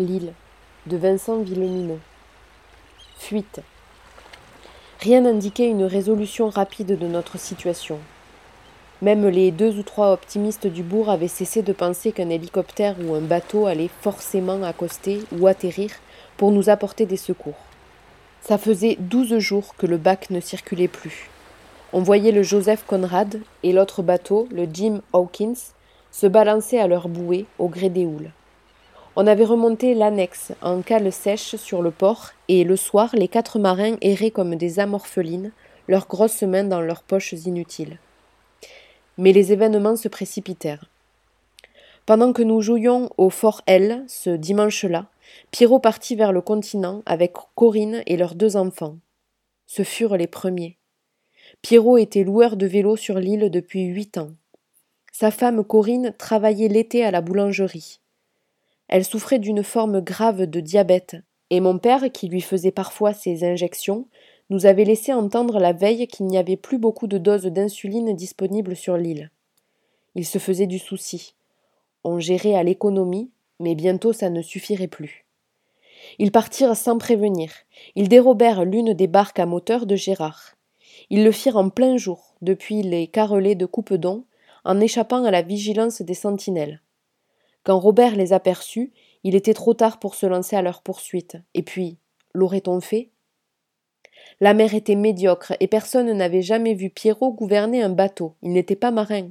l'île de Vincent Villeminot. Fuite. Rien n'indiquait une résolution rapide de notre situation. Même les deux ou trois optimistes du bourg avaient cessé de penser qu'un hélicoptère ou un bateau allait forcément accoster ou atterrir pour nous apporter des secours. Ça faisait douze jours que le bac ne circulait plus. On voyait le Joseph Conrad et l'autre bateau, le Jim Hawkins, se balancer à leur bouée au gré des houles. On avait remonté l'annexe en cale sèche sur le port, et le soir, les quatre marins erraient comme des amorphelines, leurs grosses mains dans leurs poches inutiles. Mais les événements se précipitèrent. Pendant que nous jouions au Fort L ce dimanche-là, Pierrot partit vers le continent avec Corinne et leurs deux enfants. Ce furent les premiers. Pierrot était loueur de vélo sur l'île depuis huit ans. Sa femme Corinne travaillait l'été à la boulangerie. Elle souffrait d'une forme grave de diabète, et mon père, qui lui faisait parfois ses injections, nous avait laissé entendre la veille qu'il n'y avait plus beaucoup de doses d'insuline disponibles sur l'île. Il se faisait du souci. On gérait à l'économie, mais bientôt ça ne suffirait plus. Ils partirent sans prévenir. Ils dérobèrent l'une des barques à moteur de Gérard. Ils le firent en plein jour, depuis les carrelets de Coupedon, en échappant à la vigilance des sentinelles. Quand Robert les aperçut, il était trop tard pour se lancer à leur poursuite. Et puis, l'aurait-on fait? La mer était médiocre et personne n'avait jamais vu Pierrot gouverner un bateau. Il n'était pas marin.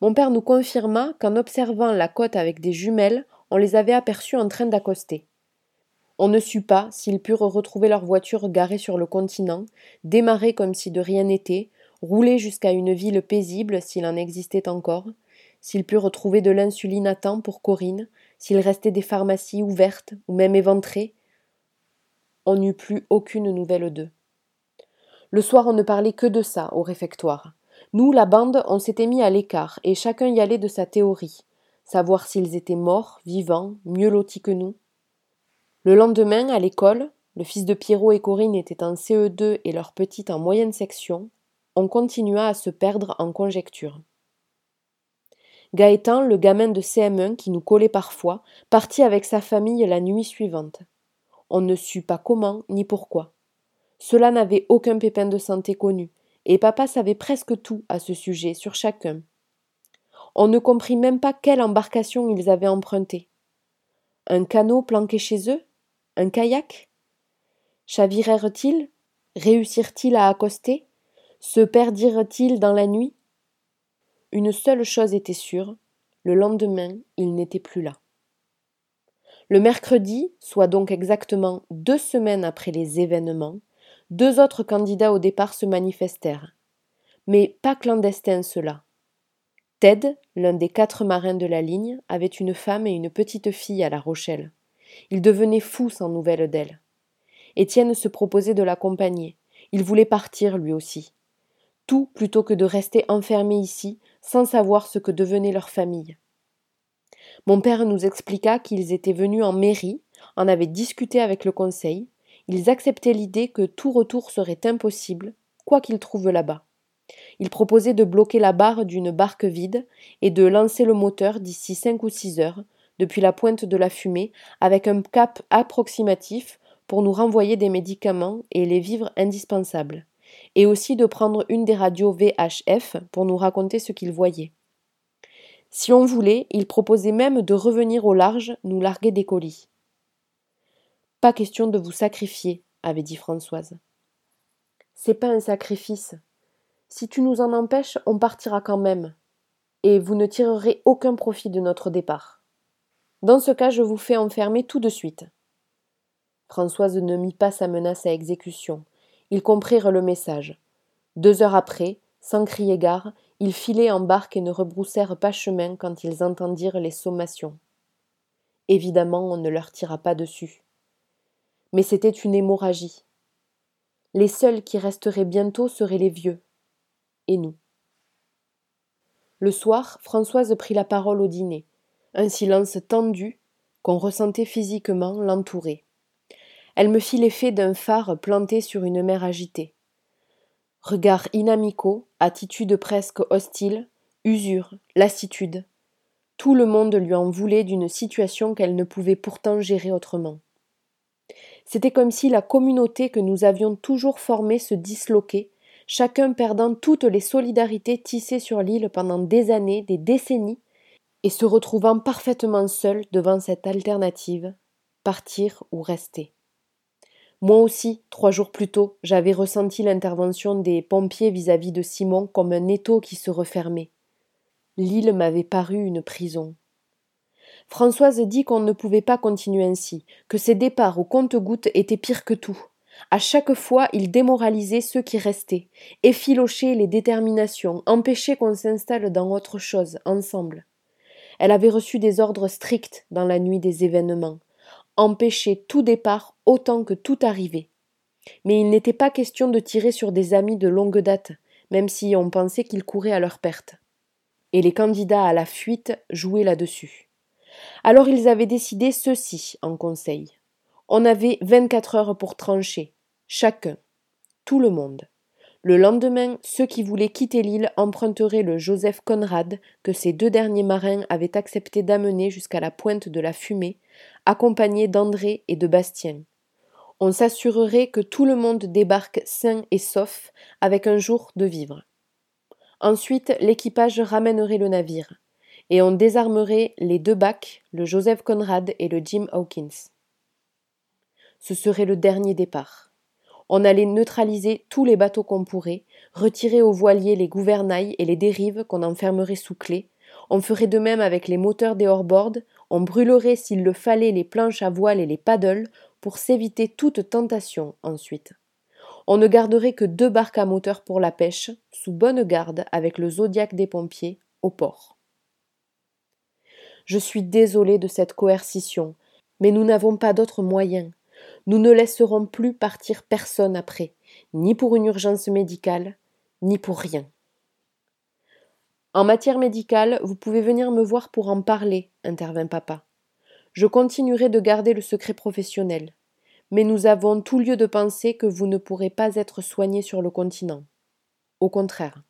Mon père nous confirma qu'en observant la côte avec des jumelles, on les avait aperçus en train d'accoster. On ne sut pas s'ils purent retrouver leur voiture garée sur le continent, démarrer comme si de rien n'était, rouler jusqu'à une ville paisible s'il en existait encore, s'il put retrouver de l'insuline à temps pour Corinne, s'il restait des pharmacies ouvertes ou même éventrées, on n'eut plus aucune nouvelle d'eux. Le soir, on ne parlait que de ça au réfectoire. Nous, la bande, on s'était mis à l'écart et chacun y allait de sa théorie, savoir s'ils étaient morts, vivants, mieux lotis que nous. Le lendemain, à l'école, le fils de Pierrot et Corinne étaient en CE2 et leur petite en moyenne section, on continua à se perdre en conjectures. Gaëtan, le gamin de CM1 qui nous collait parfois, partit avec sa famille la nuit suivante. On ne sut pas comment ni pourquoi. Cela n'avait aucun pépin de santé connu, et papa savait presque tout à ce sujet sur chacun. On ne comprit même pas quelle embarcation ils avaient empruntée. Un canot planqué chez eux? Un kayak? Chavirèrent-ils? Réussirent-ils à accoster? Se perdirent-ils dans la nuit? Une seule chose était sûre, le lendemain, il n'était plus là. Le mercredi, soit donc exactement deux semaines après les événements, deux autres candidats au départ se manifestèrent. Mais pas clandestins ceux-là. Ted, l'un des quatre marins de la ligne, avait une femme et une petite fille à La Rochelle. Il devenait fou sans nouvelles d'elle. Étienne se proposait de l'accompagner. Il voulait partir lui aussi. Tout plutôt que de rester enfermé ici, sans savoir ce que devenait leur famille. Mon père nous expliqua qu'ils étaient venus en mairie, en avaient discuté avec le conseil, ils acceptaient l'idée que tout retour serait impossible, quoi qu'ils trouvent là-bas. Ils proposaient de bloquer la barre d'une barque vide et de lancer le moteur d'ici cinq ou six heures, depuis la pointe de la fumée, avec un cap approximatif pour nous renvoyer des médicaments et les vivres indispensables et aussi de prendre une des radios VHF pour nous raconter ce qu'il voyait. Si on voulait, il proposait même de revenir au large nous larguer des colis. Pas question de vous sacrifier, avait dit Françoise. C'est pas un sacrifice. Si tu nous en empêches, on partira quand même. Et vous ne tirerez aucun profit de notre départ. Dans ce cas, je vous fais enfermer tout de suite. Françoise ne mit pas sa menace à exécution. Ils comprirent le message. Deux heures après, sans crier gare, ils filaient en barque et ne rebroussèrent pas chemin quand ils entendirent les sommations. Évidemment, on ne leur tira pas dessus. Mais c'était une hémorragie. Les seuls qui resteraient bientôt seraient les vieux. Et nous. Le soir, Françoise prit la parole au dîner. Un silence tendu, qu'on ressentait physiquement, l'entourait. Elle me fit l'effet d'un phare planté sur une mer agitée. Regards inamicaux, attitude presque hostile, usure, lassitude. Tout le monde lui en voulait d'une situation qu'elle ne pouvait pourtant gérer autrement. C'était comme si la communauté que nous avions toujours formée se disloquait, chacun perdant toutes les solidarités tissées sur l'île pendant des années, des décennies, et se retrouvant parfaitement seul devant cette alternative partir ou rester. Moi aussi, trois jours plus tôt, j'avais ressenti l'intervention des pompiers vis-à-vis -vis de Simon comme un étau qui se refermait. L'île m'avait paru une prison. Françoise dit qu'on ne pouvait pas continuer ainsi, que ses départs au compte-gouttes étaient pires que tout. À chaque fois, il démoralisait ceux qui restaient, effilochait les déterminations, empêchait qu'on s'installe dans autre chose, ensemble. Elle avait reçu des ordres stricts dans la nuit des événements, empêcher tout départ autant que tout arrivée. Mais il n'était pas question de tirer sur des amis de longue date, même si on pensait qu'ils couraient à leur perte. Et les candidats à la fuite jouaient là-dessus. Alors ils avaient décidé ceci en conseil. On avait vingt-quatre heures pour trancher, chacun, tout le monde. Le lendemain, ceux qui voulaient quitter l'île emprunteraient le Joseph Conrad que ces deux derniers marins avaient accepté d'amener jusqu'à la pointe de la fumée, accompagnés d'André et de Bastien. On s'assurerait que tout le monde débarque sain et sauf avec un jour de vivre. Ensuite, l'équipage ramènerait le navire, et on désarmerait les deux bacs, le Joseph Conrad et le Jim Hawkins. Ce serait le dernier départ. On allait neutraliser tous les bateaux qu'on pourrait, retirer aux voiliers les gouvernails et les dérives qu'on enfermerait sous clé. On ferait de même avec les moteurs des hors-bords, on brûlerait s'il le fallait les planches à voile et les paddles pour s'éviter toute tentation ensuite. On ne garderait que deux barques à moteur pour la pêche, sous bonne garde avec le zodiaque des pompiers, au port. Je suis désolé de cette coercition, mais nous n'avons pas d'autre moyen. Nous ne laisserons plus partir personne après, ni pour une urgence médicale, ni pour rien. En matière médicale, vous pouvez venir me voir pour en parler, intervint papa. Je continuerai de garder le secret professionnel, mais nous avons tout lieu de penser que vous ne pourrez pas être soigné sur le continent. Au contraire.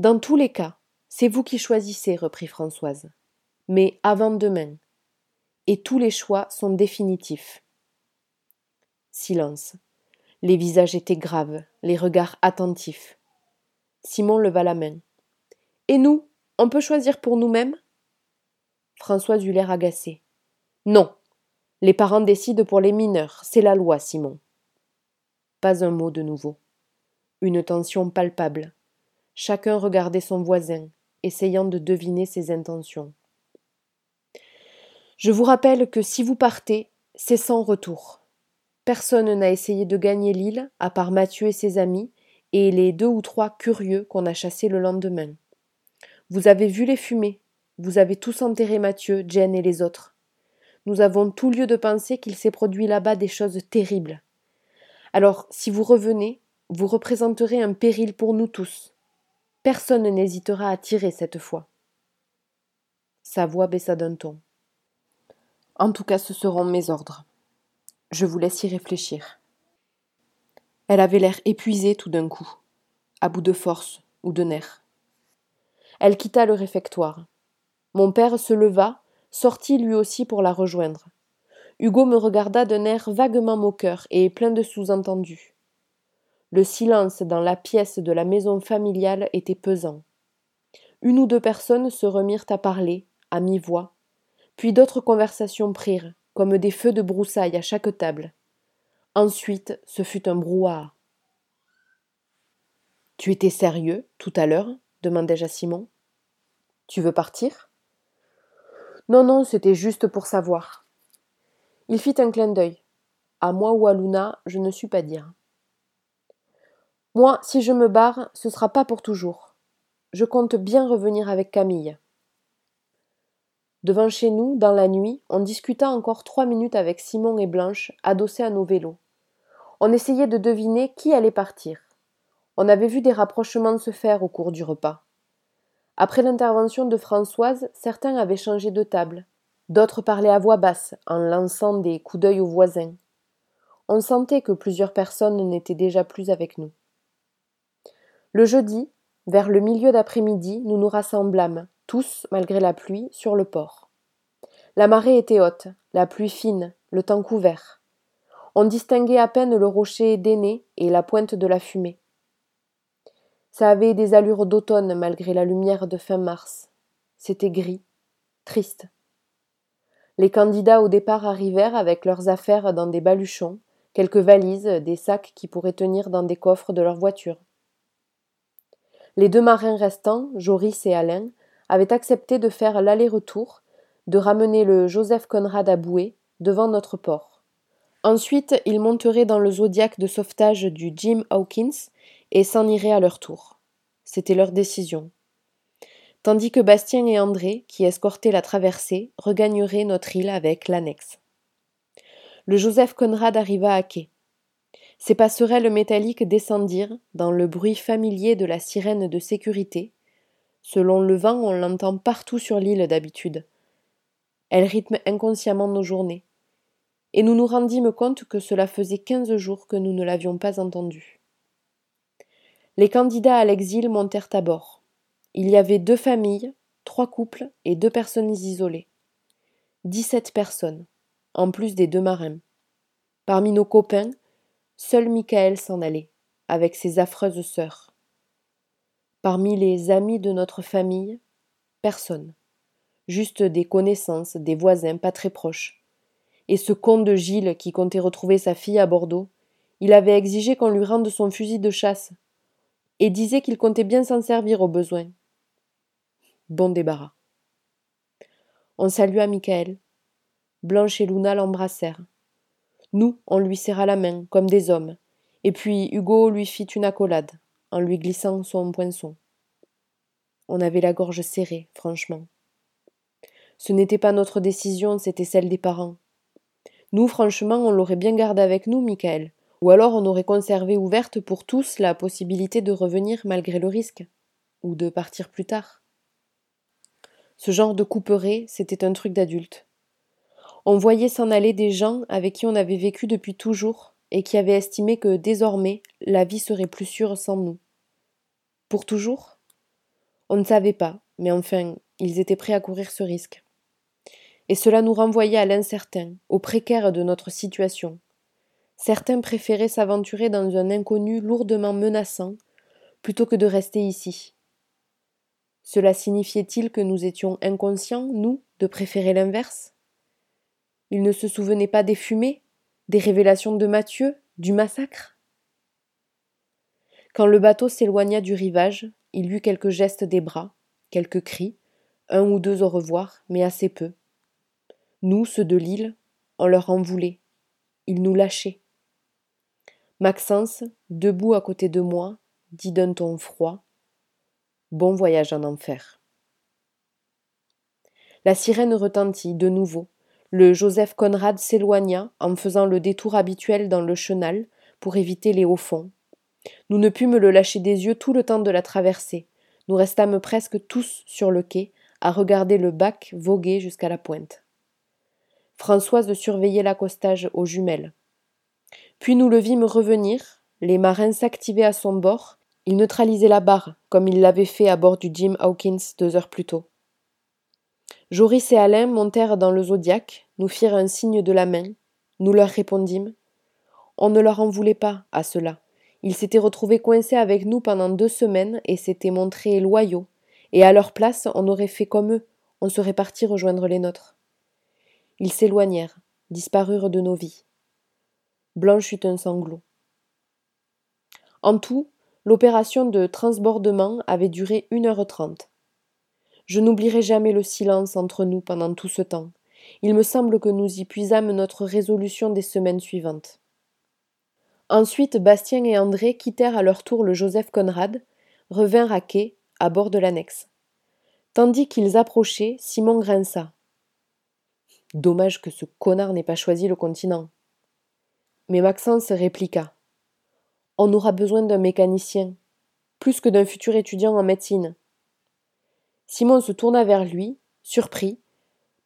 Dans tous les cas, c'est vous qui choisissez, reprit Françoise. Mais avant demain, et tous les choix sont définitifs. Silence. Les visages étaient graves, les regards attentifs. Simon leva la main. Et nous, on peut choisir pour nous-mêmes? Françoise eut l'air agacée. Non. Les parents décident pour les mineurs, c'est la loi, Simon. Pas un mot de nouveau. Une tension palpable. Chacun regardait son voisin, essayant de deviner ses intentions. Je vous rappelle que si vous partez, c'est sans retour. Personne n'a essayé de gagner l'île, à part Mathieu et ses amis, et les deux ou trois curieux qu'on a chassés le lendemain. Vous avez vu les fumées, vous avez tous enterré Mathieu, Jen et les autres. Nous avons tout lieu de penser qu'il s'est produit là-bas des choses terribles. Alors, si vous revenez, vous représenterez un péril pour nous tous. Personne n'hésitera à tirer cette fois. Sa voix baissa d'un ton. En tout cas, ce seront mes ordres. Je vous laisse y réfléchir. Elle avait l'air épuisée tout d'un coup, à bout de force ou de nerfs. Elle quitta le réfectoire. Mon père se leva, sortit lui aussi pour la rejoindre. Hugo me regarda d'un air vaguement moqueur et plein de sous-entendus. Le silence dans la pièce de la maison familiale était pesant. Une ou deux personnes se remirent à parler, à mi-voix, puis d'autres conversations prirent, comme des feux de broussailles à chaque table. Ensuite, ce fut un brouhaha. Tu étais sérieux tout à l'heure? demandai-je à Simon. Tu veux partir? Non, non, c'était juste pour savoir. Il fit un clin d'œil. À moi ou à Luna, je ne suis pas dire. Moi, si je me barre, ce sera pas pour toujours. Je compte bien revenir avec Camille. Devant chez nous, dans la nuit, on discuta encore trois minutes avec Simon et Blanche, adossés à nos vélos. On essayait de deviner qui allait partir. On avait vu des rapprochements se faire au cours du repas. Après l'intervention de Françoise, certains avaient changé de table. D'autres parlaient à voix basse, en lançant des coups d'œil aux voisins. On sentait que plusieurs personnes n'étaient déjà plus avec nous. Le jeudi, vers le milieu d'après-midi, nous nous rassemblâmes, tous, malgré la pluie, sur le port. La marée était haute, la pluie fine, le temps couvert. On distinguait à peine le rocher d'aîné et la pointe de la fumée. Ça avait des allures d'automne malgré la lumière de fin mars. C'était gris, triste. Les candidats au départ arrivèrent avec leurs affaires dans des baluchons, quelques valises, des sacs qui pourraient tenir dans des coffres de leur voiture. Les deux marins restants, Joris et Alain, avaient accepté de faire l'aller-retour, de ramener le Joseph Conrad à bouée devant notre port. Ensuite, ils monteraient dans le zodiaque de sauvetage du Jim Hawkins et s'en iraient à leur tour. C'était leur décision tandis que Bastien et André, qui escortaient la traversée, regagneraient notre île avec l'annexe. Le Joseph Conrad arriva à quai. Ses passerelles métalliques descendirent, dans le bruit familier de la sirène de sécurité. Selon le vent, on l'entend partout sur l'île d'habitude. Elle rythme inconsciemment nos journées. Et nous nous rendîmes compte que cela faisait quinze jours que nous ne l'avions pas entendue. Les candidats à l'exil montèrent à bord. Il y avait deux familles, trois couples et deux personnes isolées. Dix-sept personnes, en plus des deux marins. Parmi nos copains, seul Michael s'en allait, avec ses affreuses sœurs. Parmi les amis de notre famille, personne. Juste des connaissances, des voisins pas très proches. Et ce con de Gilles qui comptait retrouver sa fille à Bordeaux, il avait exigé qu'on lui rende son fusil de chasse, et disait qu'il comptait bien s'en servir au besoin. Bon débarras. On salua Michael. Blanche et Luna l'embrassèrent. Nous, on lui serra la main, comme des hommes, et puis Hugo lui fit une accolade, en lui glissant son poinçon. On avait la gorge serrée, franchement. Ce n'était pas notre décision, c'était celle des parents. Nous, franchement, on l'aurait bien gardé avec nous, Michael, ou alors on aurait conservé ouverte pour tous la possibilité de revenir malgré le risque, ou de partir plus tard. Ce genre de couperet, c'était un truc d'adulte. On voyait s'en aller des gens avec qui on avait vécu depuis toujours et qui avaient estimé que désormais la vie serait plus sûre sans nous. Pour toujours? On ne savait pas, mais enfin, ils étaient prêts à courir ce risque. Et cela nous renvoyait à l'incertain, au précaire de notre situation. Certains préféraient s'aventurer dans un inconnu lourdement menaçant plutôt que de rester ici, cela signifiait-il que nous étions inconscients, nous, de préférer l'inverse? Il ne se souvenait pas des fumées, des révélations de Mathieu, du massacre? Quand le bateau s'éloigna du rivage, il eut quelques gestes des bras, quelques cris, un ou deux au revoir, mais assez peu. Nous, ceux de l'île, on leur en voulait. Ils nous lâchaient. Maxence, debout à côté de moi, dit d'un ton froid Bon voyage en enfer. La sirène retentit de nouveau. Le Joseph Conrad s'éloigna en faisant le détour habituel dans le chenal pour éviter les hauts fonds. Nous ne pûmes le lâcher des yeux tout le temps de la traversée. Nous restâmes presque tous sur le quai à regarder le bac voguer jusqu'à la pointe. Françoise surveillait l'accostage aux jumelles. Puis nous le vîmes revenir, les marins s'activaient à son bord il neutralisait la barre, comme il l'avait fait à bord du Jim Hawkins deux heures plus tôt. Joris et Alain montèrent dans le Zodiac, nous firent un signe de la main. Nous leur répondîmes. On ne leur en voulait pas à cela. Ils s'étaient retrouvés coincés avec nous pendant deux semaines et s'étaient montrés loyaux. Et à leur place, on aurait fait comme eux, on serait parti rejoindre les nôtres. Ils s'éloignèrent, disparurent de nos vies. Blanche eut un sanglot. En tout, L'opération de transbordement avait duré une heure trente. Je n'oublierai jamais le silence entre nous pendant tout ce temps. Il me semble que nous y puisâmes notre résolution des semaines suivantes. Ensuite, Bastien et André quittèrent à leur tour le Joseph Conrad, revinrent à quai, à bord de l'annexe. Tandis qu'ils approchaient, Simon grinça. Dommage que ce connard n'ait pas choisi le continent. Mais Maxence répliqua on aura besoin d'un mécanicien, plus que d'un futur étudiant en médecine. Simon se tourna vers lui, surpris.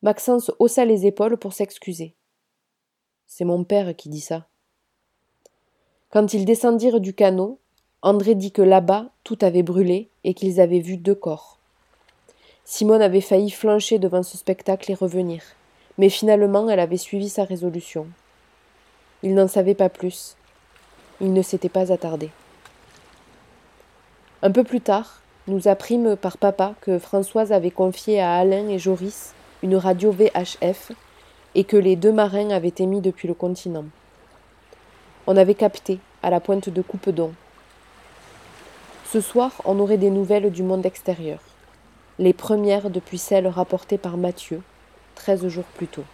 Maxence haussa les épaules pour s'excuser. C'est mon père qui dit ça. Quand ils descendirent du canot, André dit que là-bas tout avait brûlé et qu'ils avaient vu deux corps. Simone avait failli flancher devant ce spectacle et revenir, mais finalement elle avait suivi sa résolution. Il n'en savait pas plus. Il ne s'était pas attardé. Un peu plus tard, nous apprîmes par papa que Françoise avait confié à Alain et Joris une radio VHF et que les deux marins avaient émis depuis le continent. On avait capté, à la pointe de Coupedon. Ce soir, on aurait des nouvelles du monde extérieur, les premières depuis celles rapportées par Mathieu, treize jours plus tôt.